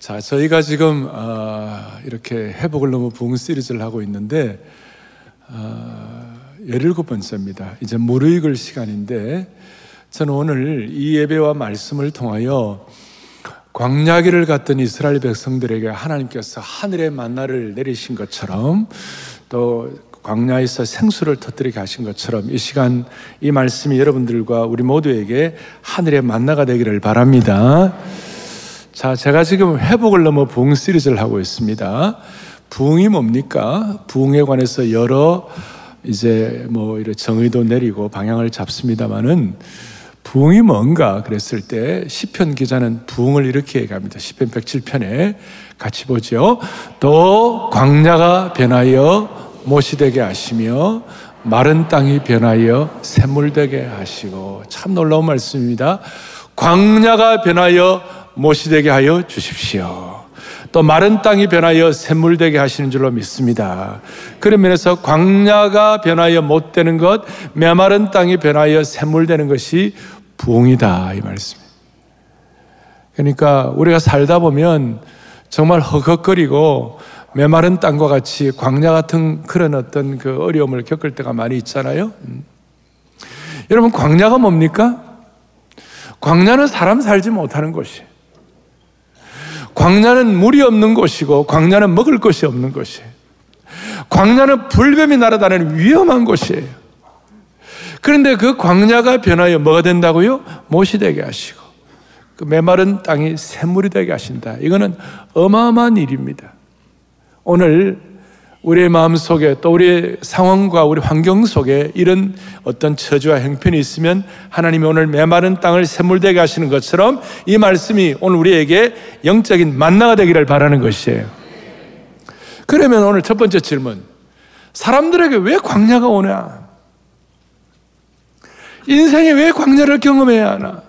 자, 저희가 지금 어, 이렇게 회복을 넘어 부흥 시리즈를 하고 있는데 어, 17번째입니다. 이제 무르익을 시간인데 저는 오늘 이 예배와 말씀을 통하여 광야기를 갔던 이스라엘 백성들에게 하나님께서 하늘의 만나를 내리신 것처럼 또 광야에서 생수를 터뜨리게 하신 것처럼 이 시간 이 말씀이 여러분들과 우리 모두에게 하늘의 만나가 되기를 바랍니다. 자, 제가 지금 회복을 넘어 부흥 시리즈를 하고 있습니다. 부흥이 뭡니까? 부흥에 관해서 여러 이제 뭐 이런 정의도 내리고 방향을 잡습니다만은 부흥이 뭔가 그랬을 때 시편 기자는 부흥을 이렇게 얘기합니다. 시편 107편에 같이 보죠. 또 광야가 변하여 못이 되게 하시며 마른 땅이 변하여 샘물 되게 하시고 참 놀라운 말씀입니다. 광야가 변하여 못이 되게 하여 주십시오. 또 마른 땅이 변하여 샘물 되게 하시는 줄로 믿습니다. 그런 면에서 광야가 변하여 못 되는 것, 메마른 땅이 변하여 샘물 되는 것이 부흥이다 이 말씀. 그러니까 우리가 살다 보면 정말 허걱거리고 메마른 땅과 같이 광야 같은 그런 어떤 그 어려움을 겪을 때가 많이 있잖아요. 음. 여러분 광야가 뭡니까? 광야는 사람 살지 못하는 곳이. 광야는 물이 없는 곳이고 광야는 먹을 것이 없는 곳이에요. 광야는 불뱀이 날아다니는 위험한 곳이에요. 그런데 그 광야가 변하여 뭐가 된다고요? 못이 되게 하시고 그 메마른 땅이 샘물이 되게 하신다. 이거는 어마어마한 일입니다. 오늘 우리의 마음 속에 또 우리의 상황과 우리 환경 속에 이런 어떤 처지와 형편이 있으면 하나님이 오늘 메마른 땅을 샘물되게 하시는 것처럼 이 말씀이 오늘 우리에게 영적인 만나가 되기를 바라는 것이에요. 그러면 오늘 첫 번째 질문. 사람들에게 왜 광야가 오냐? 인생에 왜 광야를 경험해야 하나?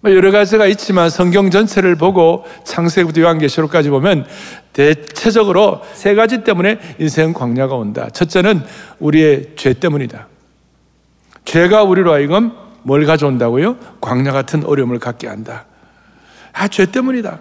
뭐 여러 가지가 있지만 성경 전체를 보고 창세부터 요한계시록까지 보면 대체적으로 세 가지 때문에 인생 광야가 온다. 첫째는 우리의 죄 때문이다. 죄가 우리로 하여금 뭘 가져온다고요? 광야 같은 어려움을 갖게 한다. 아, 죄 때문이다.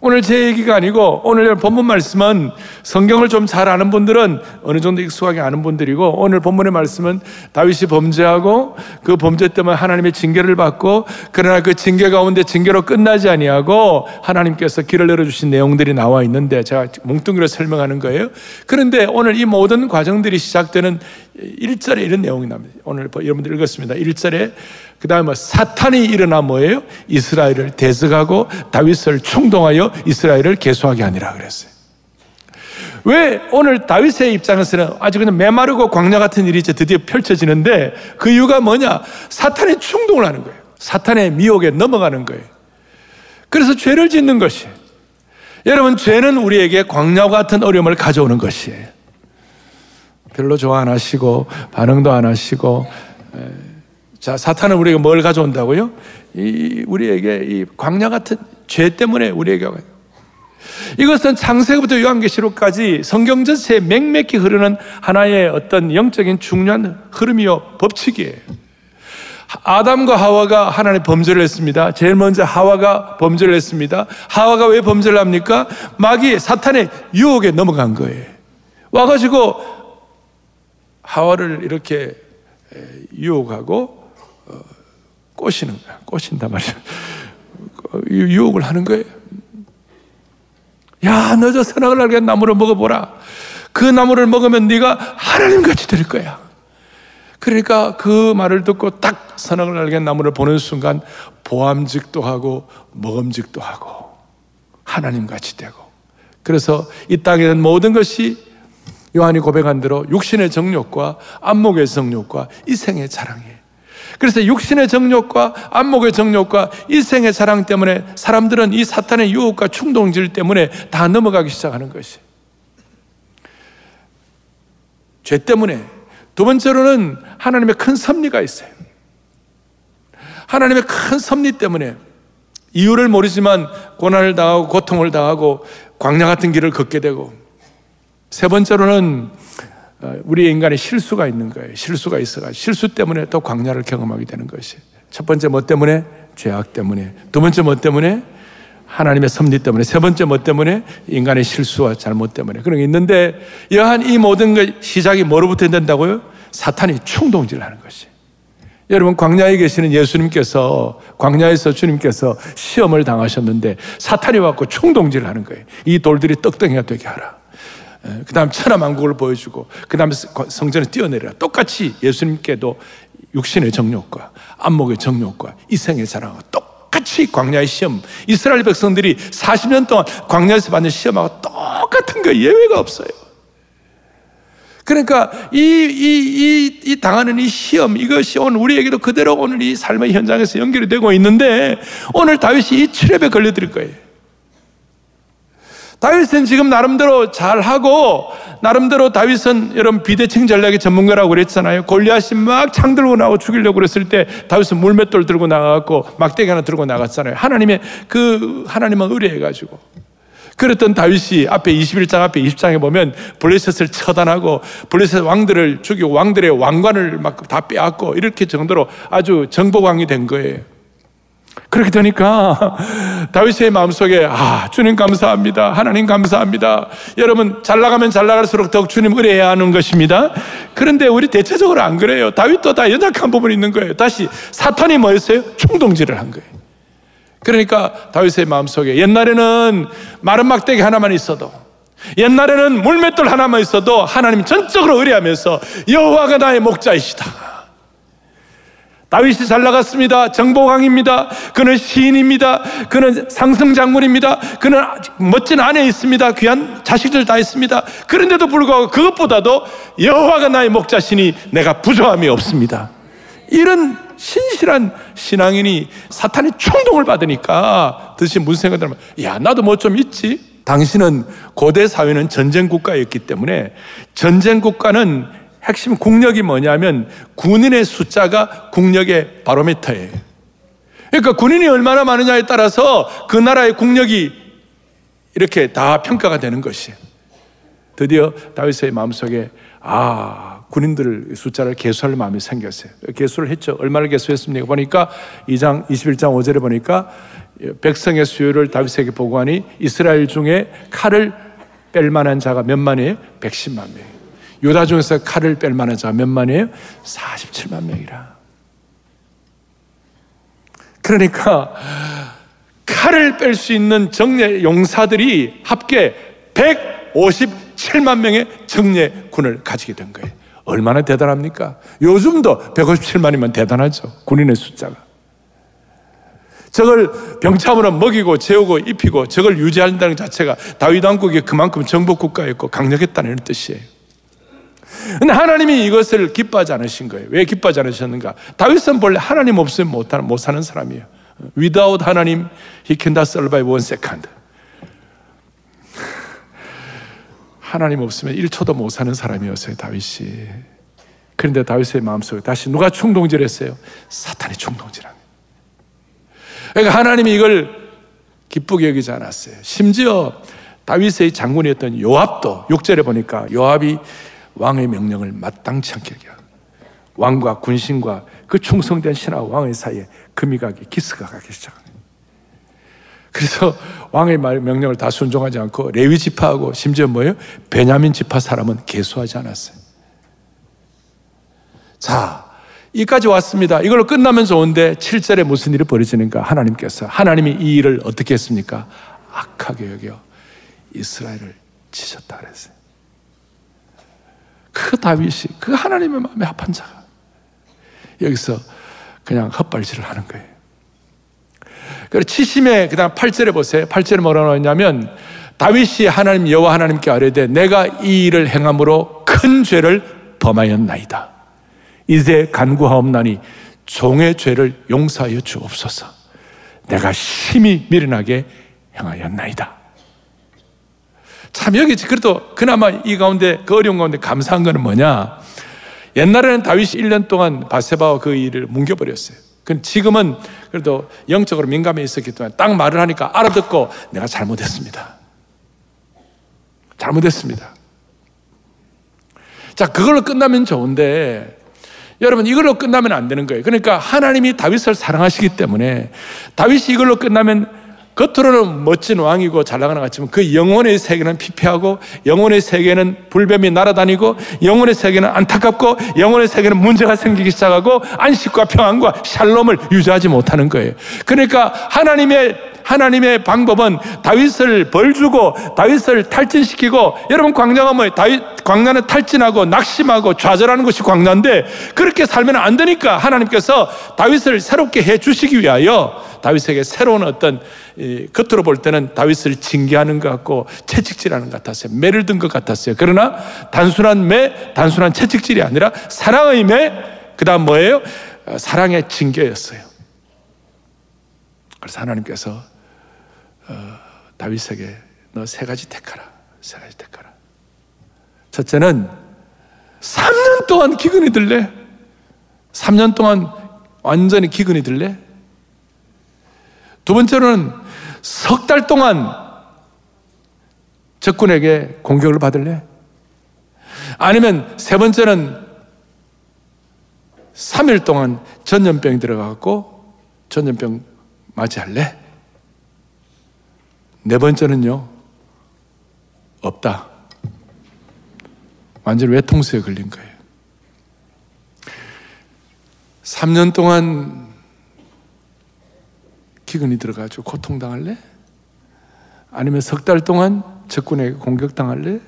오늘 제 얘기가 아니고 오늘 본문 말씀은 성경을 좀 잘 아는 분들은 어느 정도 익숙하게 아는 분들이고 오늘 본문의 말씀은 다윗이 범죄하고 그 범죄 때문에 하나님의 징계를 받고 그러나 그 징계 가운데 징계로 끝나지 아니하고 하나님께서 길을 열어주신 내용들이 나와 있는데 제가 뭉뚱그려 설명하는 거예요. 그런데 오늘 이 모든 과정들이 시작되는 1절에 이런 내용이 납니다. 오늘 여러분들 읽었습니다. 1절에 그 다음에 뭐 사탄이 일어나 뭐예요? 이스라엘을 대적하고 다윗을 충동하여 이스라엘을 개수하게 하니라 그랬어요. 왜 오늘 다윗의 입장에서는 아주 그냥 메마르고 광야 같은 일이 이제 드디어 펼쳐지는데 그 이유가 뭐냐? 사탄의 충동을 하는 거예요. 사탄의 미혹에 넘어가는 거예요. 그래서 죄를 짓는 것이 여러분 죄는 우리에게 광야 같은 어려움을 가져오는 것이에요. 별로 좋아 안 하시고 반응도 안 하시고 자, 사탄은 우리에게 뭘 가져온다고요? 이, 우리에게 이 광야 같은 죄 때문에 우리에게 이것은 창세부터 요한계시록까지 성경 전체에 맹맥히 흐르는 하나의 어떤 영적인 중요한 흐름이요 법칙이에요. 아담과 하와가 하나님 범죄를 했습니다. 제일 먼저 하와가 범죄를 했습니다. 하와가 왜 범죄를 합니까? 마귀 사탄의 유혹에 넘어간 거예요. 와가지고 하와를 이렇게 유혹하고 꼬시는 거야. 꼬신단 말이야. 유혹을 하는 거예요. 야, 너 저 선악을 알게 나무를 먹어보라. 그 나무를 먹으면 네가 하나님 같이 될 거야. 그러니까 그 말을 듣고 딱 선악을 알게 나무를 보는 순간 보암직도 하고 먹음직도 하고 하나님 같이 되고 그래서 이 땅에는 모든 것이 요한이 고백한 대로 육신의 정욕과 안목의 정욕과 이 생의 자랑이에요. 그래서 육신의 정욕과 안목의 정욕과 일생의 사랑 때문에 사람들은 이 사탄의 유혹과 충동질 때문에 다 넘어가기 시작하는 것이. 죄 때문에. 두 번째로는 하나님의 큰 섭리가 있어요. 하나님의 큰 섭리 때문에 이유를 모르지만 고난을 당하고 고통을 당하고 광야 같은 길을 걷게 되고 세 번째로는 어, 우리 인간의 실수가 있는 거예요. 실수가 있어가 실수 때문에 또 광야를 경험하게 되는 것이. 첫 번째 뭐 때문에? 죄악 때문에. 두 번째 뭐 때문에? 하나님의 섭리 때문에 세 번째 뭐 때문에 인간의 실수와 잘못 때문에 그런 게 있는데 여한 이 모든 것 시작이 뭐로부터 된다고요? 사탄이 충동질 하는 것이. 여러분 광야에 계시는 예수님께서 광야에서 주님께서 시험을 당하셨는데 사탄이 왔고 충동질하는 거예요. 이 돌들이 떡덩이가 되게 하라. 그 다음 천하만국을 보여주고 그 다음에 성전에 뛰어내려라. 똑같이 예수님께도 육신의 정욕과 안목의 정욕과 이생의 자랑과 똑같이 광야의 시험 이스라엘 백성들이 40년 동안 광야에서 받는 시험하고 똑같은 거 예외가 없어요. 그러니까 이, 이, 이, 이 당하는 이 시험, 이것이 오늘 우리에게도 그대로 오늘 이 삶의 현장에서 연결이 되고 있는데 오늘 다윗이 이 트랩에 걸려들 거예요. 다윗은 지금 나름대로 잘하고 나름대로 다윗은 여러분 비대칭 전략의 전문가라고 그랬잖아요. 골리앗이 막 창 들고 나오고 죽이려고 그랬을 때 다윗은 물맷돌 들고 나가고 막대기 하나 들고 나갔잖아요. 하나님의 그 하나님은 의뢰해 가지고 그랬던 다윗이 앞에 21장 앞에 20장에 보면 블레셋을 처단하고 블레셋 왕들을 죽이고 왕들의 왕관을 막 다 빼앗고 이렇게 정도로 아주 정복왕이 된 거예요. 그렇게 되니까 다윗의 마음속에 아 주님 감사합니다. 하나님 감사합니다. 여러분 잘 나가면 잘 나갈수록 더욱 주님 의뢰해야 하는 것입니다. 그런데 우리 대체적으로 안 그래요. 다윗도 다 연약한 부분이 있는 거예요. 다시 사탄이 뭐였어요? 충동질을 한 거예요. 그러니까 다윗의 마음속에 옛날에는 마른 막대기 하나만 있어도 옛날에는 물맷돌 하나만 있어도 하나님 전적으로 의뢰하면서 여호와가 나의 목자이시다. 다윗이 잘 나갔습니다. 정보왕입니다. 그는 시인입니다. 그는 상승 장군입니다. 그는 멋진 아내 있습니다. 귀한 자식들 다 있습니다. 그런데도 불구하고 그것보다도 여호와가 나의 목자시니 내가 부조함이 없습니다. 이런 신실한 신앙인이 사탄이 충동을 받으니까 드신 무슨 생각을 하면 야 나도 뭐 좀 있지 당신은 고대 사회는 전쟁 국가였기 때문에 전쟁 국가는 핵심 국력이 뭐냐면 군인의 숫자가 국력의 바로미터예요. 그러니까 군인이 얼마나 많으냐에 따라서 그 나라의 국력이 이렇게 다 평가가 되는 것이에요. 드디어 다윗의 마음속에 아 군인들 숫자를 개수할 마음이 생겼어요. 개수를 했죠. 얼마를 개수했습니까? 보니까 2장 21장 5절에 보니까 백성의 수요를 다윗에게 보고하니 이스라엘 중에 칼을 뺄 만한 자가 몇 만이에요? 110만 명. 유다 중에서 칼을 뺄 만한 자가 몇 만이에요? 47만 명이라. 그러니까 칼을 뺄 수 있는 정예 용사들이 합계 157만 명의 정예군을 가지게 된 거예요. 얼마나 대단합니까? 요즘도 157만이면 대단하죠. 군인의 숫자가. 저걸 병참으로 먹이고 재우고 입히고 저걸 유지한다는 자체가 다윗 왕국이 그만큼 정복 국가였고 강력했다는 뜻이에요. 근데 하나님이 이것을 기뻐하지 않으신 거예요. 왜 기뻐하지 않으셨는가? 다윗은 본래 하나님 없으면 못, 못 사는 사람이에요. Without 하나님, he cannot survive one second. 하나님 없으면 1초도 못 사는 사람이었어요, 다윗이. 그런데 다윗의 마음속에 다시 누가 충동질했어요? 사탄이 충동질한 그러니까 하나님이 이걸 기쁘게 여기지 않았어요. 심지어 다윗의 장군이었던 요압도 6절에 보니까 요압이 왕의 명령을 마땅치 않게 여겨. 왕과 군신과 그 충성된 신하 왕의 사이에 금이 가기, 기스가 가기 시작합니다. 그래서 왕의 말 명령을 다 순종하지 않고 레위 지파하고 심지어 뭐예요? 베냐민 지파 사람은 개수하지 않았어요. 자, 이까지 왔습니다. 이걸로 끝나면 좋은데 7절에 무슨 일이 벌어지는가? 하나님께서 하나님이 이 일을 어떻게 했습니까? 악하게 여겨 이스라엘을 치셨다 그랬어요. 그 다윗이 그 하나님의 마음에 합한 자가 여기서 그냥 헛발질을 하는 거예요. 그리고 70에 그다음 8절에 보세요. 8절에 뭐라 나왔냐면 다윗이 하나님 여호와 하나님께 아뢰되 내가 이 일을 행함으로 큰 죄를 범하였나이다. 이제 간구하옵나니 종의 죄를 용서하여 주옵소서. 내가 심히 미련하게 행하였나이다. 참 여기 그래도 그나마 이 가운데 그 어려운 가운데 감사한 것은 뭐냐? 옛날에는 다윗이 1년 동안 바세바와 그 일을 뭉겨버렸어요. 지금은 그래도 영적으로 민감해 있었기 때문에 딱 말을 하니까 알아듣고 내가 잘못했습니다. 잘못했습니다. 자, 그걸로 끝나면 좋은데 여러분 이걸로 끝나면 안 되는 거예요. 그러니까 하나님이 다윗을 사랑하시기 때문에 다윗이 이걸로 끝나면 겉으로는 멋진 왕이고 잘 나가는 것 같지만 그 영혼의 세계는 피폐하고 영혼의 세계는 불뱀이 날아다니고 영혼의 세계는 안타깝고 영혼의 세계는 문제가 생기기 시작하고 안식과 평안과 샬롬을 유지하지 못하는 거예요. 그러니까 하나님의 하나님의 방법은 다윗을 벌주고 다윗을 탈진시키고 여러분 광야가 뭐예요? 다윗 광야는 탈진하고 낙심하고 좌절하는 것이 광야인데 그렇게 살면 안 되니까 하나님께서 다윗을 새롭게 해 주시기 위하여 다윗에게 새로운 어떤 겉으로 볼 때는 다윗을 징계하는 것 같고 채찍질하는 것 같았어요. 매를 든 것 같았어요. 그러나 단순한 매, 단순한 채찍질이 아니라 사랑의 매, 그 다음 뭐예요? 사랑의 징계였어요. 그래서 하나님께서 어, 다윗에게 너 세 가지 택하라. 세 가지 택하라. 첫째는 3년 동안 기근이 들래? 3년 동안 완전히 기근이 들래? 두 번째로는 석 달 동안 적군에게 공격을 받을래? 아니면 세 번째는 3일 동안 전염병이 들어가고 전염병 맞이할래? 네 번째는요, 없다. 완전 외통수에 걸린 거예요. 3년 동안 기근이 들어가지고 고통당할래? 아니면 석 달 동안 적군에게 공격당할래?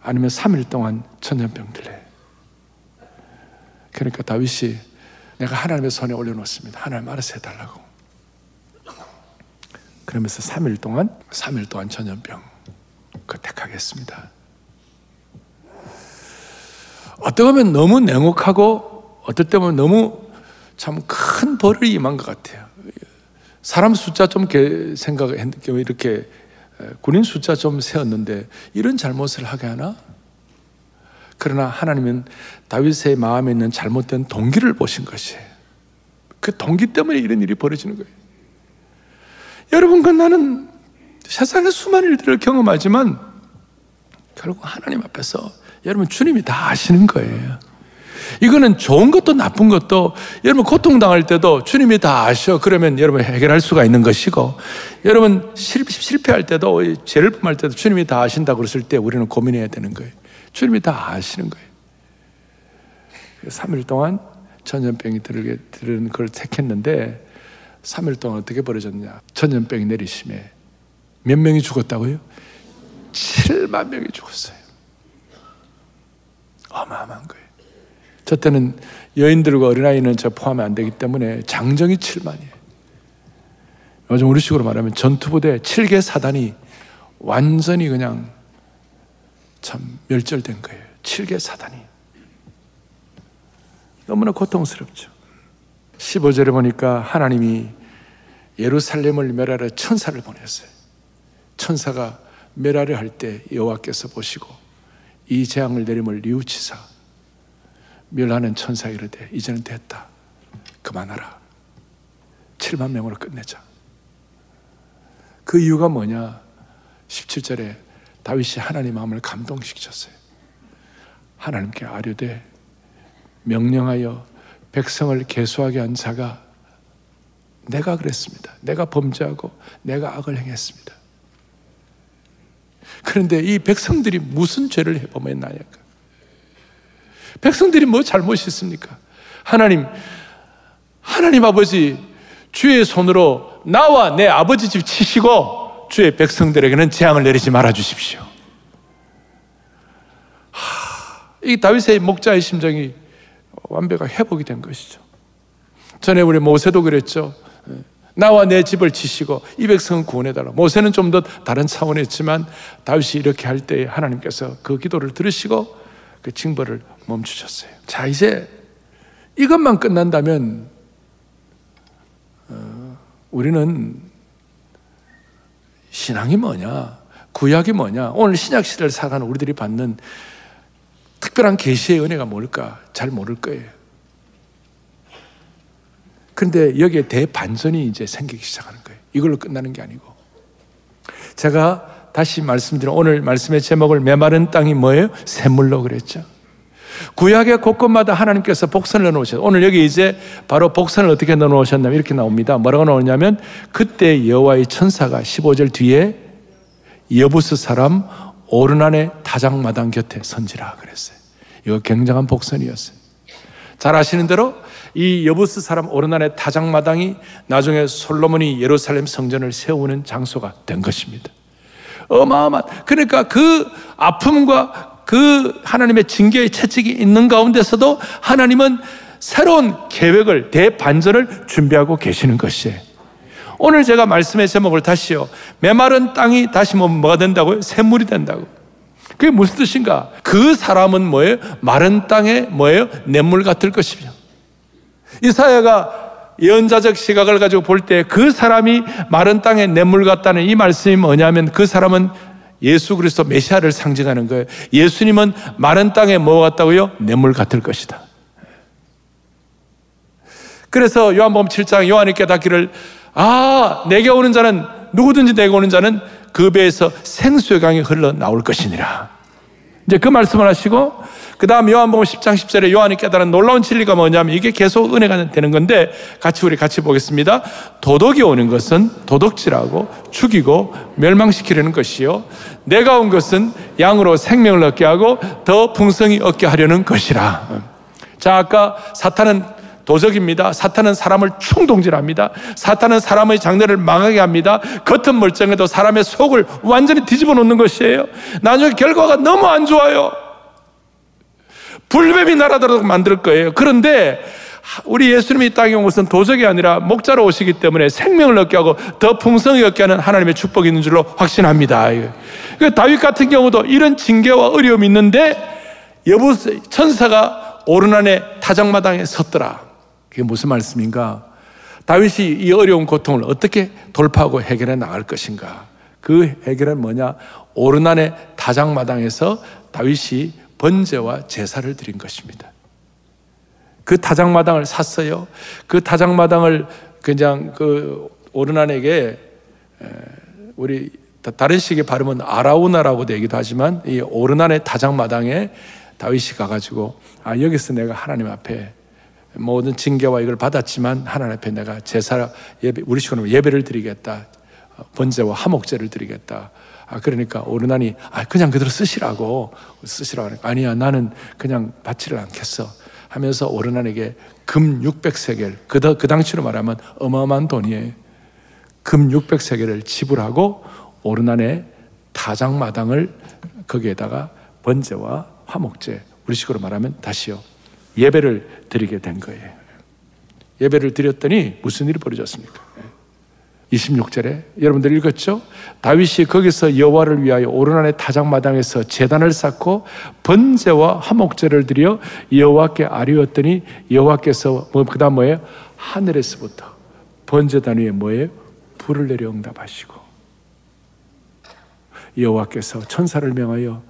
아니면 3일 동안 천년병 들래? 그러니까 다윗이 내가 하나님의 손에 올려놓습니다. 하나님 알아서 해달라고. 그러면서 3일 동안 3일 동안 전염병 그 택하겠습니다. 어떻게 보면 너무 냉혹하고 어떨 때 보면 너무 참 큰 벌을 임한 것 같아요. 사람 숫자 좀 생각했는데 이렇게 군인 숫자 좀 세었는데 이런 잘못을 하게 하나? 그러나 하나님은 다윗의 마음에 있는 잘못된 동기를 보신 것이에요. 그 동기 때문에 이런 일이 벌어지는 거예요. 여러분, 그 나는 세상의 수많은 일들을 경험하지만 결국 하나님 앞에서 여러분 주님이 다 아시는 거예요. 이거는 좋은 것도 나쁜 것도 여러분 고통당할 때도 주님이 다 아셔. 그러면 여러분 해결할 수가 있는 것이고 여러분 실 패할 때도 죄를 범할 때도 주님이 다 아신다고 그랬을 때 우리는 고민해야 되는 거예요. 주님이 다 아시는 거예요. 3일 동안 전염병이 들게 들은 걸 택했는데 3일 동안 어떻게 벌어졌냐? 전염병이 내리심에 몇 명이 죽었다고요? 7만 명이 죽었어요. 어마어마한 거예요. 저 때는 여인들과 어린아이는 저 포함이 안 되기 때문에 장정이 7만이에요. 요즘 우리식으로 말하면 전투부대 7개 사단이 완전히 그냥 참 멸절된 거예요. 7개 사단이. 너무나 고통스럽죠. 15절에 보니까 하나님이 예루살렘을 멸하러 천사를 보냈어요. 천사가 멸하려 할 때 여호와께서 보시고 이 재앙을 내림을 뉘우치사 멸하는 천사 이르되 이제는 됐다. 그만하라. 7만 명으로 끝내자. 그 이유가 뭐냐? 17절에 다윗이 하나님 마음을 감동시켰어요. 하나님께 아뢰되 명령하여 백성을 계수하게 한 자가 내가 그랬습니다. 내가 범죄하고 내가 악을 행했습니다. 그런데 이 백성들이 무슨 죄를 해범했나요? 백성들이 뭐 잘못이 있습니까? 하나님, 하나님 아버지, 주의 손으로 나와 내 아버지 집 치시고 주의 백성들에게는 재앙을 내리지 말아 주십시오. 이 다윗의 목자의 심정이 완벽하 회복이 된 것이죠. 전에 우리 모세도 그랬죠. 나와 내 집을 지시고 이 백성은 구원해달라. 모세는 좀 더 다른 차원이었지만 다윗이 이렇게 할 때 하나님께서 그 기도를 들으시고 그 징벌을 멈추셨어요. 자, 이제 이것만 끝난다면 어, 우리는 신앙이 뭐냐, 구약이 뭐냐, 오늘 신약 시대를 살아가는 우리들이 받는 특별한 계시의 은혜가 뭘까 잘 모를 거예요. 그런데 여기에 대반전이 이제 생기기 시작하는 거예요. 이걸로 끝나는 게 아니고. 제가 다시 말씀드린 오늘 말씀의 제목을 메마른 땅이 뭐예요? 샘물로 그랬죠. 구약의 곳곳마다 하나님께서 복선을 넣어놓으셨어요. 오늘 여기 이제 바로 복선을 어떻게 넣어놓으셨냐면 이렇게 나옵니다. 뭐라고 나오냐면 그때 여호와의 천사가 15절 뒤에 여부스 사람 오르난의 다장마당 곁에 선지라 그랬어요. 이거 굉장한 복선이었어요. 잘 아시는 대로 이 여부스 사람 오르난의 다장마당이 나중에 솔로몬이 예루살렘 성전을 세우는 장소가 된 것입니다. 어마어마한 그러니까 그 아픔과 그 하나님의 징계의 채찍이 있는 가운데서도 하나님은 새로운 계획을 대반전을 준비하고 계시는 것이에요. 오늘 제가 말씀의 제목을 다시요. 메마른 땅이 다시 뭐 뭐가 된다고요? 샘물이 된다고. 그게 무슨 뜻인가? 그 사람은 뭐예요? 마른 땅에 뭐예요? 냇물 같을 것이며. 이사야가 예언자적 시각을 가지고 볼 때 그 사람이 마른 땅에 냇물 같다는 이 말씀이 뭐냐면 그 사람은 예수 그리스도 메시아를 상징하는 거예요. 예수님은 마른 땅에 뭐 같다고요? 냇물 같을 것이다. 그래서 요한복음 7장 요한이 깨닫기를 아, 내게 오는 자는 누구든지 내게 오는 자는 그 배에서 생수의 강이 흘러 나올 것이니라. 이제 그 말씀을 하시고 그 다음 요한복음 10장 10절에 요한이 깨달은 놀라운 진리가 뭐냐면 이게 계속 은혜가 되는 건데 같이 우리 같이 보겠습니다. 도덕이 오는 것은 도덕질하고 죽이고 멸망시키려는 것이요. 내가 온 것은 양으로 생명을 얻게 하고 더 풍성히 얻게 하려는 것이라. 자, 아까 사탄은 도적입니다. 사탄은 사람을 충동질합니다. 사탄은 사람의 장래를 망하게 합니다. 겉은 멀쩡해도 사람의 속을 완전히 뒤집어 놓는 것이에요. 나중에 결과가 너무 안 좋아요. 불뱀이 날아들도록 만들 거예요. 그런데 우리 예수님이 땅에 온 것은 도적이 아니라 목자로 오시기 때문에 생명을 얻게 하고 더 풍성히 얻게 하는 하나님의 축복이 있는 줄로 확신합니다. 그 다윗 같은 경우도 이런 징계와 어려움이 있는데 여부 천사가 오르난의 타작마당에 섰더라. 그게 무슨 말씀인가? 다윗이 이 어려운 고통을 어떻게 돌파하고 해결해 나갈 것인가? 그 해결은 뭐냐? 오르난의 타작마당에서 다윗이 번제와 제사를 드린 것입니다. 그 타작마당을 샀어요. 그 타작마당을 그냥 그 오르난에게 우리 다른 식의 발음은 아라우나라고 되기도 하지만 이 오르난의 타작마당에 다윗이 가가지고 아 여기서 내가 하나님 앞에 모든 징계와 이걸 받았지만 하나님 앞에 내가 제사 예배 우리 식으로 예배를 드리겠다. 번제와 화목제를 드리겠다. 아 그러니까 오르나니 아 그냥 그대로 쓰시라고 쓰시라고 하니까 아니야 나는 그냥 받지를 않겠어 하면서 오르난에게 금 600세겔 그, 그 당시로 말하면 어마어마한 돈이에요. 금 600세겔을 지불하고 오르난의 타작마당을 거기에다가 번제와 화목제 우리 식으로 말하면 다시요 예배를 드리게 된 거예요. 예배를 드렸더니 무슨 일이 벌어졌습니까? 26절에 여러분들 읽었죠? 다윗이 거기서 여호와를 위하여 오르난의 타작마당에서 제단을 쌓고 번제와 화목제를 드려 여호와께 아뢰었더니 여호와께서 뭐 그다음 뭐예요? 하늘에서부터 번제단 위에 뭐예요? 불을 내려 응답하시고 여호와께서 천사를 명하여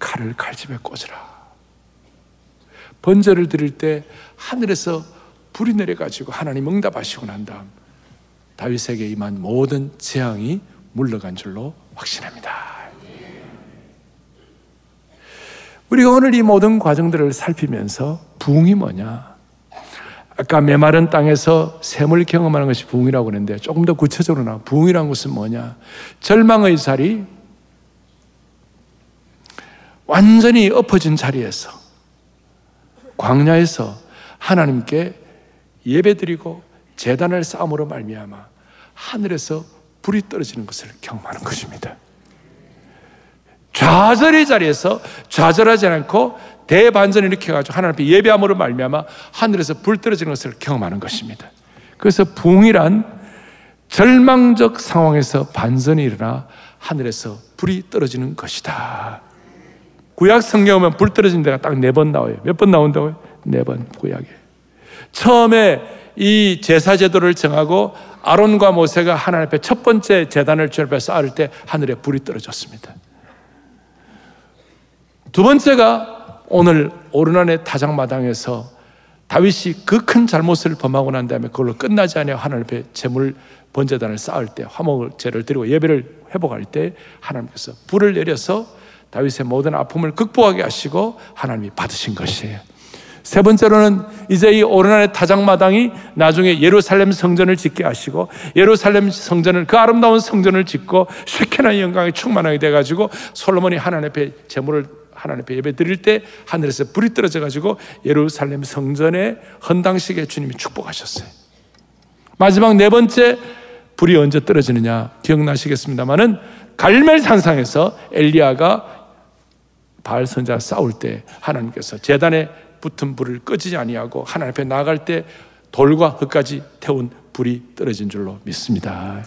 칼을 칼집에 꽂으라. 번제를 드릴 때 하늘에서 불이 내려가지고 하나님 응답하시고 난 다음 다윗에게 임한 모든 재앙이 물러간 줄로 확신합니다. 우리가 오늘 이 모든 과정들을 살피면서 부흥이 뭐냐? 아까 메마른 땅에서 샘을 경험하는 것이 부흥이라고 그랬는데 조금 더 구체적으로 나 부흥이라는 것은 뭐냐? 절망의 자리, 완전히 엎어진 자리에서 광야에서 하나님께 예배드리고 재단을 쌓음으로 말미암아 하늘에서 불이 떨어지는 것을 경험하는 것입니다. 좌절의 자리에서 좌절하지 않고 대반전을 일으켜가지고 하나님 앞에 예배함으로 말미암아 하늘에서 불 떨어지는 것을 경험하는 것입니다. 그래서 붕이란 절망적 상황에서 반전이 일어나 하늘에서 불이 떨어지는 것이다. 구약 성경 오면 불 떨어진 데가 딱 네 번 나와요. 몇 번 나온다고요? 네 번 구약에. 처음에 이 제사 제도를 정하고 아론과 모세가 하나님 앞에 첫 번째 제단을 주앞에 쌓을 때 하늘에 불이 떨어졌습니다. 두 번째가 오늘 오르난의 타작마당에서 다윗이 그 큰 잘못을 범하고 난 다음에 그걸로 끝나지 않아 하나님 앞에 제물 번제단을 쌓을 때 화목제를 드리고 예배를 회복할 때 하나님께서 불을 내려서 다윗의 모든 아픔을 극복하게 하시고 하나님이 받으신 것이에요. 세 번째로는 이제 이 오르난의 타작마당이 나중에 예루살렘 성전을 짓게 하시고 예루살렘 성전을 그 아름다운 성전을 짓고 쉐케나 영광이 충만하게 돼 가지고 솔로몬이 하나님 앞에 제물을 하나님 앞에 예배 드릴 때 하늘에서 불이 떨어져 가지고 예루살렘 성전의 헌당식에 주님이 축복하셨어요. 마지막 네 번째 불이 언제 떨어지느냐 기억나시겠습니다만은 갈멜 산상에서 엘리야가 바알 선자 싸울 때 하나님께서 재단에 붙은 불을 꺼지지 아니하고 하나님 앞에 나아갈 때 돌과 흙까지 태운 불이 떨어진 줄로 믿습니다.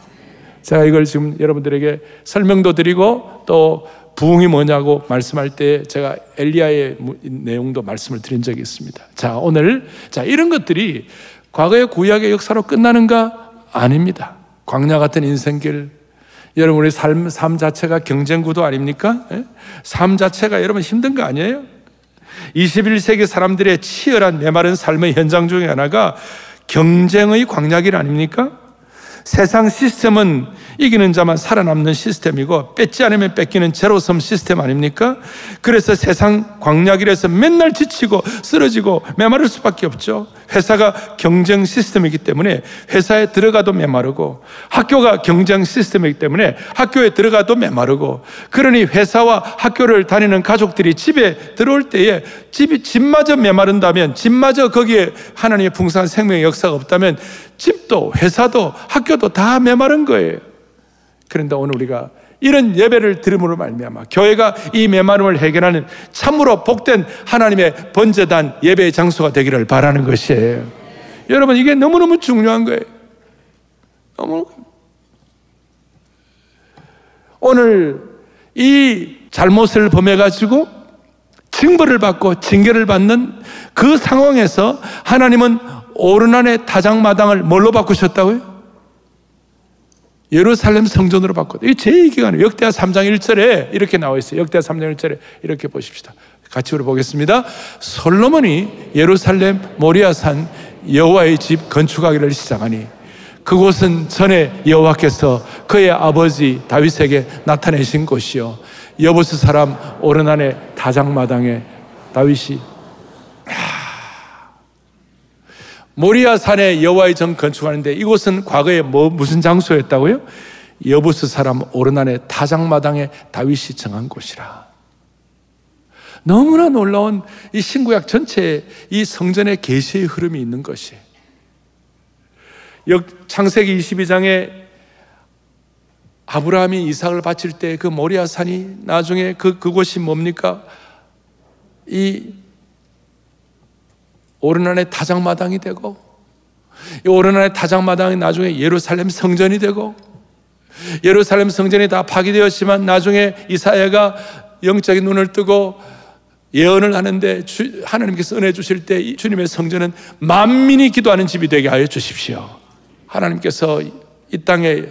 제가 이걸 지금 여러분들에게 설명도 드리고 또 부흥이 뭐냐고 말씀할 때 제가 엘리야의 내용도 말씀을 드린 적이 있습니다. 자, 오늘 자, 이런 것들이 과거의 구약의 역사로 끝나는가 아닙니다. 광야 같은 인생길 여러분 우리 삶, 삶 자체가 경쟁 구도 아닙니까? 예? 삶 자체가 여러분 힘든 거 아니에요? 21세기 사람들의 치열한 메마른 삶의 현장 중에 하나가 경쟁의 광약일 아닙니까? 세상 시스템은 이기는 자만 살아남는 시스템이고 뺏지 않으면 뺏기는 제로섬 시스템 아닙니까? 그래서 세상 광약이라서 맨날 지치고 쓰러지고 메마를 수밖에 없죠. 회사가 경쟁 시스템이기 때문에 회사에 들어가도 메마르고 학교가 경쟁 시스템이기 때문에 학교에 들어가도 메마르고 그러니 회사와 학교를 다니는 가족들이 집에 들어올 때에 집이 집마저 메마른다면 집마저 거기에 하나님의 풍성한 생명의 역사가 없다면 집도 회사도 학교도 다 메마른 거예요. 그런데 오늘 우리가 이런 예배를 들음으로 말미암아 교회가 이 메마름을 해결하는 참으로 복된 하나님의 번제단 예배의 장소가 되기를 바라는 것이에요. 여러분 이게 너무너무 중요한 거예요. 너무 오늘 이 잘못을 범해 가지고 징벌을 받고 징계를 받는 그 상황에서 하나님은 오르난의 타작마당을 뭘로 바꾸셨다고요? 예루살렘 성전으로 바꿨다. 이게 제 얘기가 아니에요. 역대하 3장 1절에 이렇게 나와 있어요. 역대하 3장 1절에 이렇게 보십시다. 같이 보겠습니다. 솔로몬이 예루살렘 모리아산 여호와의 집 건축하기를 시작하니 그곳은 전에 여호와께서 그의 아버지 다윗에게 나타내신 곳이요 여보스 사람 오르난의 다장마당에 다윗이 모리아 산에 여호와의 정 건축하는데 이곳은 과거에 뭐 무슨 장소였다고요? 여부스 사람 오르난의 타작마당에 다윗이 정한 곳이라. 너무나 놀라운 이 신구약 전체에 이 성전의 계시의 흐름이 있는 것이. 창세기 22장에 아브라함이 이삭을 바칠 때 그 모리아 산이 나중에 그 그곳이 뭡니까? 이 오르난의 타작마당이 되고 이 오르난의 타작마당이 나중에 예루살렘 성전이 되고 예루살렘 성전이 다 파괴되었지만 나중에 이사야가 영적인 눈을 뜨고 예언을 하는데 주, 하나님께서 은혜 주실 때 주님의 성전은 만민이 기도하는 집이 되게 하여 주십시오. 하나님께서 이 땅에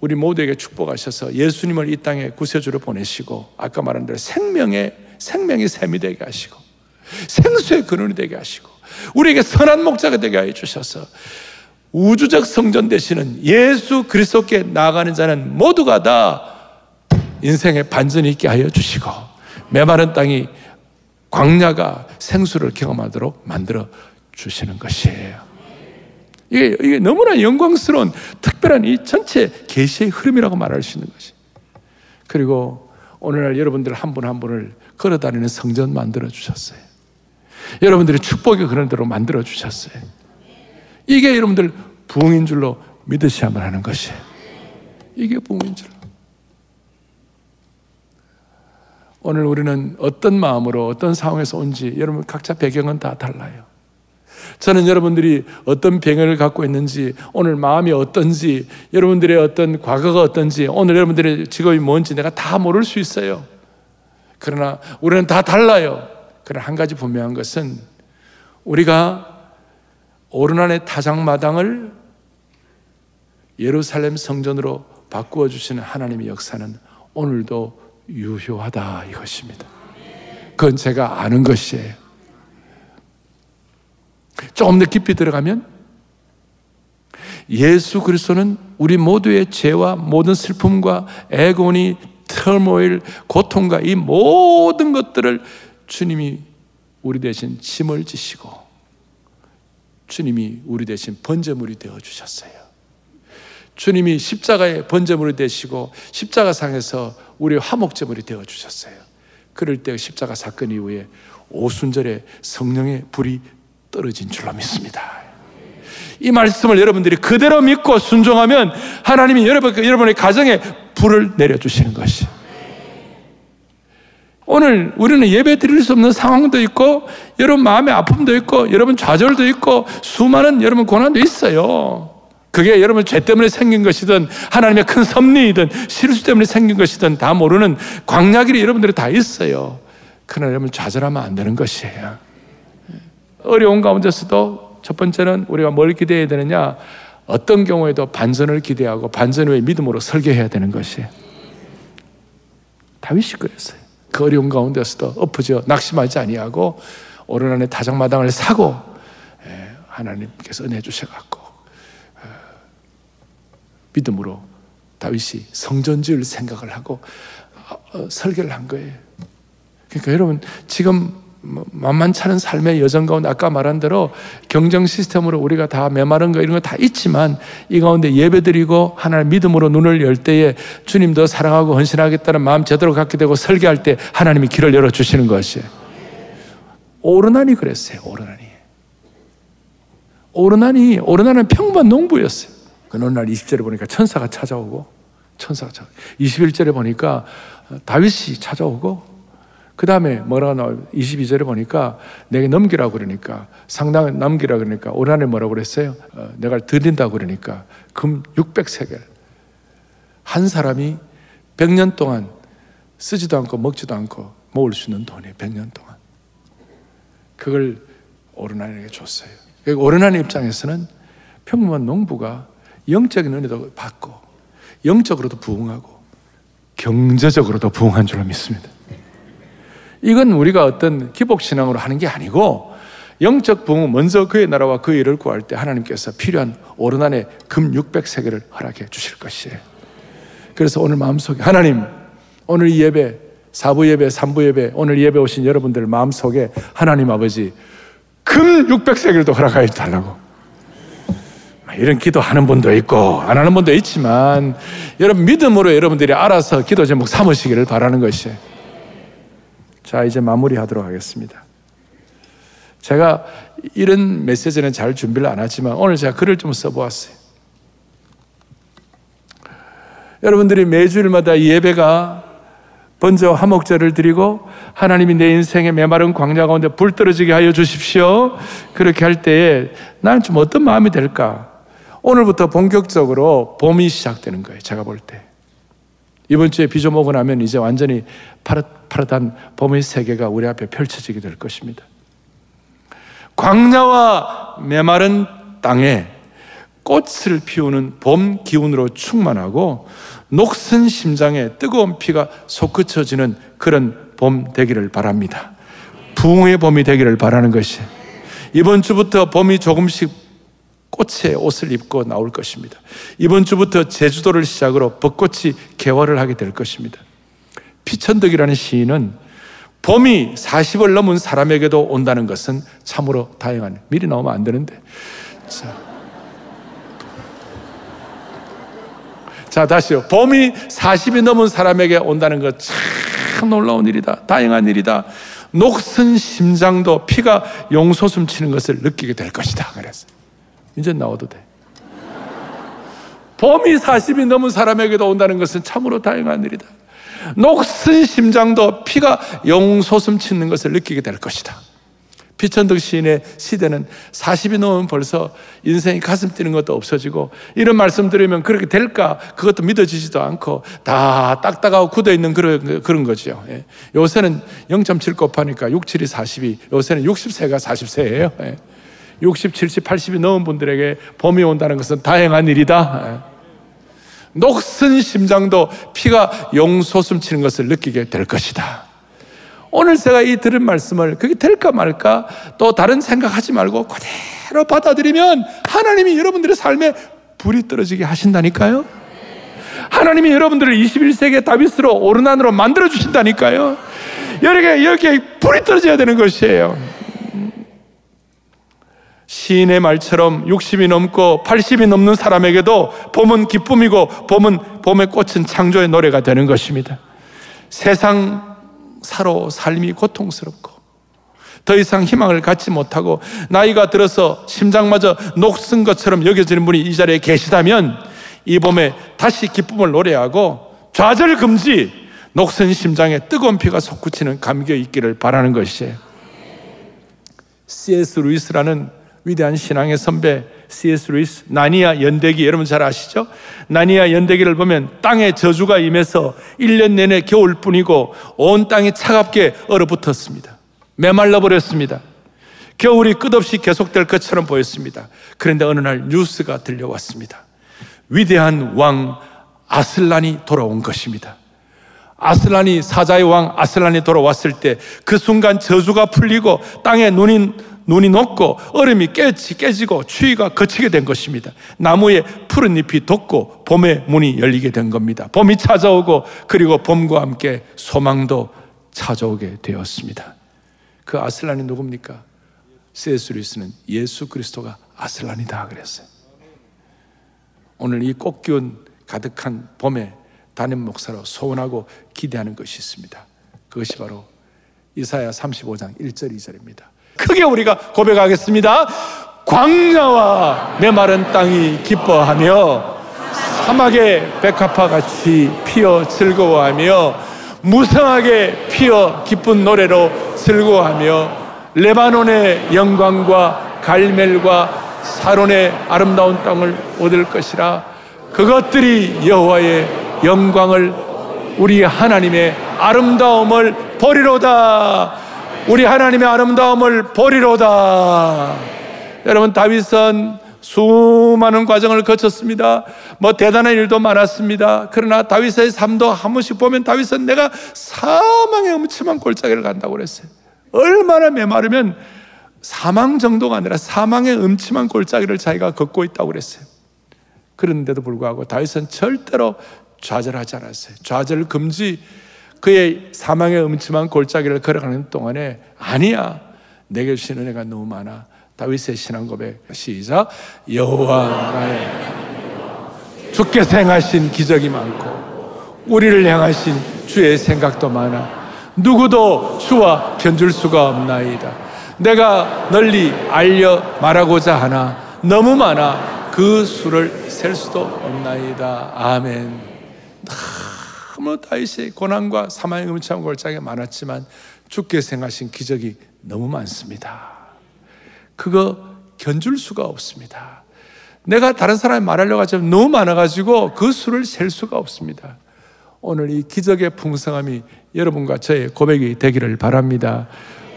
우리 모두에게 축복하셔서 예수님을 이 땅에 구세주로 보내시고 아까 말한 대로 생명의 생명의 샘이 되게 하시고 생수의 근원이 되게 하시고 우리에게 선한 목자가 되게 하여 주셔서 우주적 성전 되시는 예수 그리스도께 나아가는 자는 모두가 다 인생의 반전이 있게 하여 주시고 메마른 땅이 광야가 생수를 경험하도록 만들어 주시는 것이에요. 이게, 이게 너무나 영광스러운 특별한 이 전체 계시의 흐름이라고 말할 수 있는 것이. 그리고 오늘날 여러분들 한 분한 한 분을 걸어다니는 성전 만들어 주셨어요. 여러분들이 축복이 그런 대로 만들어 주셨어요. 이게 여러분들 부흥인 줄로 믿으셔야만 하는 것이에요. 이게 부흥인 줄. 오늘 우리는 어떤 마음으로 어떤 상황에서 온지 여러분 각자 배경은 다 달라요. 저는 여러분들이 어떤 병을 갖고 있는지, 오늘 마음이 어떤지, 여러분들의 어떤 과거가 어떤지, 오늘 여러분들의 직업이 뭔지 내가 다 모를 수 있어요. 그러나 우리는 다 달라요. 그러나 한 가지 분명한 것은 우리가 오르난의 타작마당을 예루살렘 성전으로 바꾸어 주시는 하나님의 역사는 오늘도 유효하다 이것입니다. 그건 제가 아는 것이에요. 조금 더 깊이 들어가면 예수 그리스도는 우리 모두의 죄와 모든 슬픔과 애곤이 터모일, 고통과 이 모든 것들을 주님이 우리 대신 짐을 지시고 주님이 우리 대신 번제물이 되어 주셨어요. 주님이 십자가의 번제물이 되시고 십자가상에서 우리 화목제물이 되어 주셨어요. 그럴 때 십자가 사건 이후에 오순절에 성령의 불이 떨어진 줄로 믿습니다. 이 말씀을 여러분들이 그대로 믿고 순종하면 하나님이 여러분, 여러분의 가정에 불을 내려주시는 것이. 오늘 우리는 예배 드릴 수 없는 상황도 있고, 여러분 마음의 아픔도 있고, 여러분 좌절도 있고, 수많은 여러분 고난도 있어요. 그게 여러분 죄 때문에 생긴 것이든, 하나님의 큰 섭리이든, 실수 때문에 생긴 것이든 다 모르는 광야길이 여러분들이 다 있어요. 그러나 여러분 좌절하면 안 되는 것이에요. 어려운 가운데서도 첫 번째는 우리가 뭘 기대해야 되느냐? 어떤 경우에도 반전을 기대하고 반전 후에 믿음으로 설계해야 되는 것이에요. 다윗이 그랬어요. 그 어려운 가운데서도 엎어져 낙심하지 아니하고 오른 안에 다정마당을 사고 예, 하나님께서 은혜 주셔갖고 어, 믿음으로 다윗이 성전 지을 생각을 하고 어, 어, 설계를 한 거예요. 그러니까 여러분 지금 뭐 만만찮은 삶의 여정 가운데 아까 말한 대로 경정 시스템으로 우리가 다 메마른 거 이런 거 다 있지만 이 가운데 예배드리고 하나님 믿음으로 눈을 열 때에 주님도 사랑하고 헌신하겠다는 마음 제대로 갖게 되고 설계할 때 하나님이 길을 열어 주시는 것이에요. 오르난이 그랬어요. 오르난이. 오르난이 오르난은 평범한 농부였어요. 그 어느 날 20절에 보니까 천사가 찾아오고 천사가 찾아 21절에 보니까 다윗이 찾아오고 그 다음에 뭐라고 나와 22절에 보니까 내게 넘기라고 그러니까 상당 남기라 그러니까 올 한해 뭐라고 그랬어요? 어, 내가 드린다고 그러니까 금 600세겔 한 사람이 100년 동안 쓰지도 않고 먹지도 않고 모을 수 있는 돈이 100년 동안 그걸 오르난에게 줬어요. 오르난 입장에서는 평범한 농부가 영적인 은혜도 받고 영적으로도 부흥하고 경제적으로도 부흥한 줄로 믿습니다. 이건 우리가 어떤 기복신앙으로 하는 게 아니고 영적 부흥은 먼저 그의 나라와 그 일을 구할 때 하나님께서 필요한 오르난의 금 600세계를 허락해 주실 것이에요. 그래서 오늘 마음속에 하나님 오늘 이 예배 4부 예배, 3부 예배, 오늘 예배 오신 여러분들 마음속에 하나님 아버지 금 600세계를 허락하여 달라고 이런 기도하는 분도 있고 안 하는 분도 있지만 여러분 믿음으로 여러분들이 알아서 기도 제목 삼으시기를 바라는 것이에요. 자, 이제 마무리하도록 하겠습니다. 제가 이런 메시지는 잘 준비를 안 하지만 오늘 제가 글을 좀 써보았어요. 여러분들이 매주일마다 예배가 번제와 화목제를 드리고 하나님이 내 인생의 메마른 광야 가운데 불 떨어지게 하여 주십시오. 그렇게 할 때에 나는 좀 어떤 마음이 될까? 오늘부터 본격적으로 봄이 시작되는 거예요. 제가 볼 때. 이번 주에 오고 나면 이제 완전히 파릇파릇한 봄의 세계가 우리 앞에 펼쳐지게 될 것입니다. 광야와 메마른 땅에 꽃을 피우는 봄 기운으로 충만하고 녹슨 심장에 뜨거운 피가 솟구쳐지는 그런 봄 되기를 바랍니다. 부흥의 봄이 되기를 바라는 것이 이번 주부터 봄이 조금씩 꽃의 옷을 입고 나올 것입니다. 이번 주부터 제주도를 시작으로 벚꽃이 개화를 하게 될 것입니다. 피천덕이라는 시인은 봄이 40을 넘은 사람에게도 온다는 것은 참으로 다행한 미리 나오면 안 되는데. 자, 자 다시요. 봄이 40이 넘은 사람에게 온다는 것 참 놀라운 일이다. 다행한 일이다. 녹슨 심장도 피가 용솟음 치는 것을 느끼게 될 것이다. 그랬어요 이제 나와도 돼. 봄이 40이 넘은 사람에게도 온다는 것은 참으로 다행한 일이다. 녹슨 심장도 피가 용솟음 치는 것을 느끼게 될 것이다. 피천덕 시인의 시대는 40이 넘으면 벌써 인생이 가슴 뛰는 것도 없어지고 이런 말씀 들으면 그렇게 될까 그것도 믿어지지도 않고 다 딱딱하고 굳어있는 그런, 그런 거죠. 예. 요새는 0.7 곱하니까 6, 7이 40이 요새는 60세가 40세예요. 예. 60, 70, 80이 넘은 분들에게 봄이 온다는 것은 다행한 일이다. 예. 녹슨 심장도 피가 용솟음 치는 것을 느끼게 될 것이다. 오늘 제가 이 들은 말씀을 그게 될까 말까 또 다른 생각하지 말고 그대로 받아들이면 하나님이 여러분들의 삶에 불이 떨어지게 하신다니까요. 하나님이 여러분들을 21세기의 다윗으로 오르난으로 만들어 주신다니까요. 여기에 여기에 불이 떨어져야 되는 것이에요. 시인의 말처럼 60이 넘고 80이 넘는 사람에게도 봄은 기쁨이고 봄은 봄의 꽃은 창조의 노래가 되는 것입니다. 세상사로 삶이 고통스럽고 더 이상 희망을 갖지 못하고 나이가 들어서 심장마저 녹슨 것처럼 여겨지는 분이 이 자리에 계시다면 이 봄에 다시 기쁨을 노래하고 좌절 금지 녹슨 심장에 뜨거운 피가 솟구치는 감격이 있기를 바라는 것이에요. C.S. 루이스라는 위대한 신앙의 선배 C.S. 루이스 나니아 연대기 여러분 잘 아시죠? 나니아 연대기를 보면 땅에 저주가 임해서 1년 내내 겨울뿐이고 온 땅이 차갑게 얼어붙었습니다. 메말라 버렸습니다. 겨울이 끝없이 계속될 것처럼 보였습니다. 그런데 어느 날 뉴스가 들려왔습니다. 위대한 왕 아슬란이 돌아온 것입니다. 아슬란이 사자의 왕 아슬란이 돌아왔을 때 그 순간 저주가 풀리고 땅에 눈이 눈이 녹고 얼음이 깨지, 깨지고 추위가 거치게 된 것입니다. 나무에 푸른 잎이 돋고 봄의 문이 열리게 된 겁니다. 봄이 찾아오고 그리고 봄과 함께 소망도 찾아오게 되었습니다. 그 아슬란이 누굽니까? 세스 루이스는 예수 그리스도가 아슬란이다 그랬어요. 오늘 이 꽃기운 가득한 봄에 담임 목사로 소원하고 기대하는 것이 있습니다. 그것이 바로 이사야 35장 1절 2절입니다. 크게 우리가 고백하겠습니다. 광야와 메마른 땅이 기뻐하며 사막의 백합화 같이 피어 즐거워하며 무성하게 피어 기쁜 노래로 즐거워하며 레바논의 영광과 갈멜과 사론의 아름다운 땅을 얻을 것이라 그것들이 여호와의 영광을 우리 하나님의 아름다움을 버리로다 우리 하나님의 아름다움을 보리로다. 여러분 다윗은 수많은 과정을 거쳤습니다. 뭐 대단한 일도 많았습니다. 그러나 다윗의 삶도 한 번씩 보면 다윗은 내가 사망의 음침한 골짜기를 간다고 그랬어요. 얼마나 메마르면 사망 정도가 아니라 사망의 음침한 골짜기를 자기가 걷고 있다고 그랬어요. 그런데도 불구하고 다윗은 절대로 좌절하지 않았어요. 좌절 금지 그의 사망의 음침한 골짜기를 걸어가는 동안에 아니야. 내게 주신 은혜가 너무 많아. 다윗의 신앙 고백 시작. 여호와 나의 주께서 행하신 기적이 많고 우리를 향하신 주의 생각도 많아. 누구도 주와 견줄 수가 없나이다. 내가 널리 알려 말하고자 하나 너무 많아 그 수를 셀 수도 없나이다. 아멘 너무 다윗의 고난과 사망의 음침한 골짜기가 많았지만 주께서 행하신 기적이 너무 많습니다. 그거 견줄 수가 없습니다. 내가 다른 사람이 말하려고 하지만 너무 많아가지고 그 수를 셀 수가 없습니다. 오늘 이 기적의 풍성함이 여러분과 저의 고백이 되기를 바랍니다.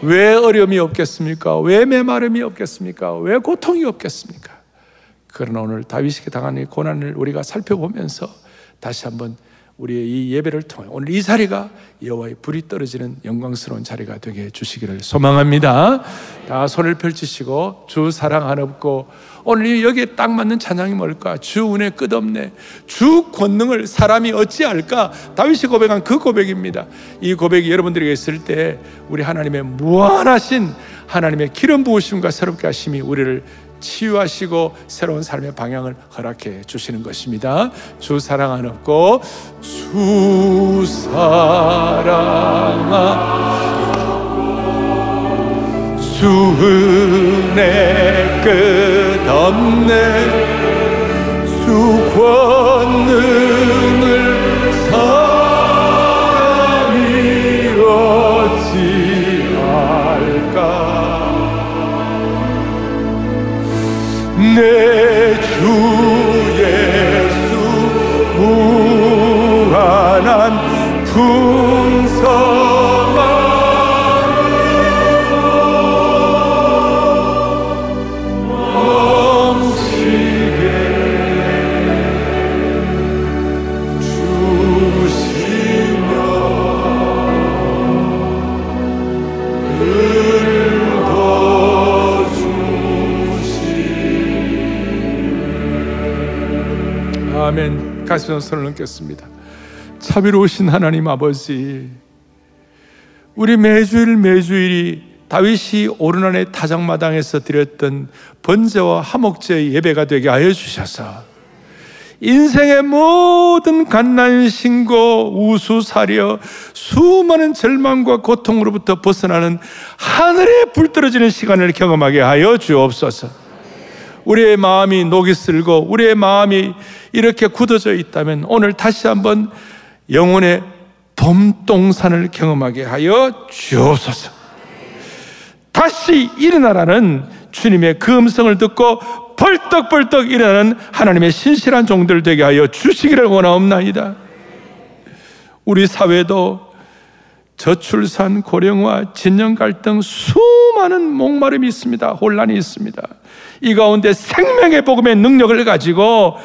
왜 어려움이 없겠습니까? 왜 메마름이 없겠습니까? 왜 고통이 없겠습니까? 그러나 오늘 다윗에게 당한 이 고난을 우리가 살펴보면서 다시 한번 우리의 이 예배를 통해 오늘 이 자리가 여호와의 불이 떨어지는 영광스러운 자리가 되게 해주시기를 소망합니다. 다 손을 펼치시고 주 사랑 하나없고 오늘 여기에 딱 맞는 찬양이 뭘까? 주 은혜 끝없네. 주 권능을 사람이 어찌할까? 다윗이 고백한 그 고백입니다. 이 고백이 여러분들에게 있을 때 우리 하나님의 무한하신 하나님의 기름 부으심과 새롭게 하심이 우리를 치유하시고 새로운 삶의 방향을 허락해 주시는 것입니다. 주 사랑 안 없고 주 사랑아 주 은혜 끝없네 주 권능을 내 가슴에 손을 얹겠습니다. 자비로우신 하나님 아버지, 우리 매주일 매주일이 다윗이 오르난의 타작마당에서 드렸던 번제와 하목제 예배가 되게 하여 주셔서 인생의 모든 갓난 신고 우수 사려 수많은 절망과 고통으로부터 벗어나는 하늘에 불 떨어지는 시간을 경험하게 하여 주옵소서. 우리의 마음이 녹이 슬고 우리의 마음이 이렇게 굳어져 있다면 오늘 다시 한번 영혼의 봄동산을 경험하게 하여 주옵소서. 다시 일어나라는 주님의 그 음성을 듣고 벌떡벌떡 일어나는 하나님의 신실한 종들 되게 하여 주시기를 원하옵나이다. 우리 사회도 저출산, 고령화, 진영 갈등, 수많은 목마름이 있습니다. 혼란이 있습니다. 이 가운데 생명의 복음의 능력을 가지고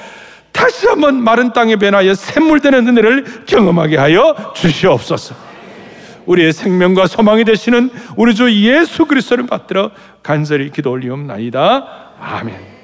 다시 한번 마른 땅에 변하여 샘물되는 은혜를 경험하게 하여 주시옵소서. 우리의 생명과 소망이 되시는 우리 주 예수 그리스도를 받들어 간절히 기도 올리옵나이다. 아멘.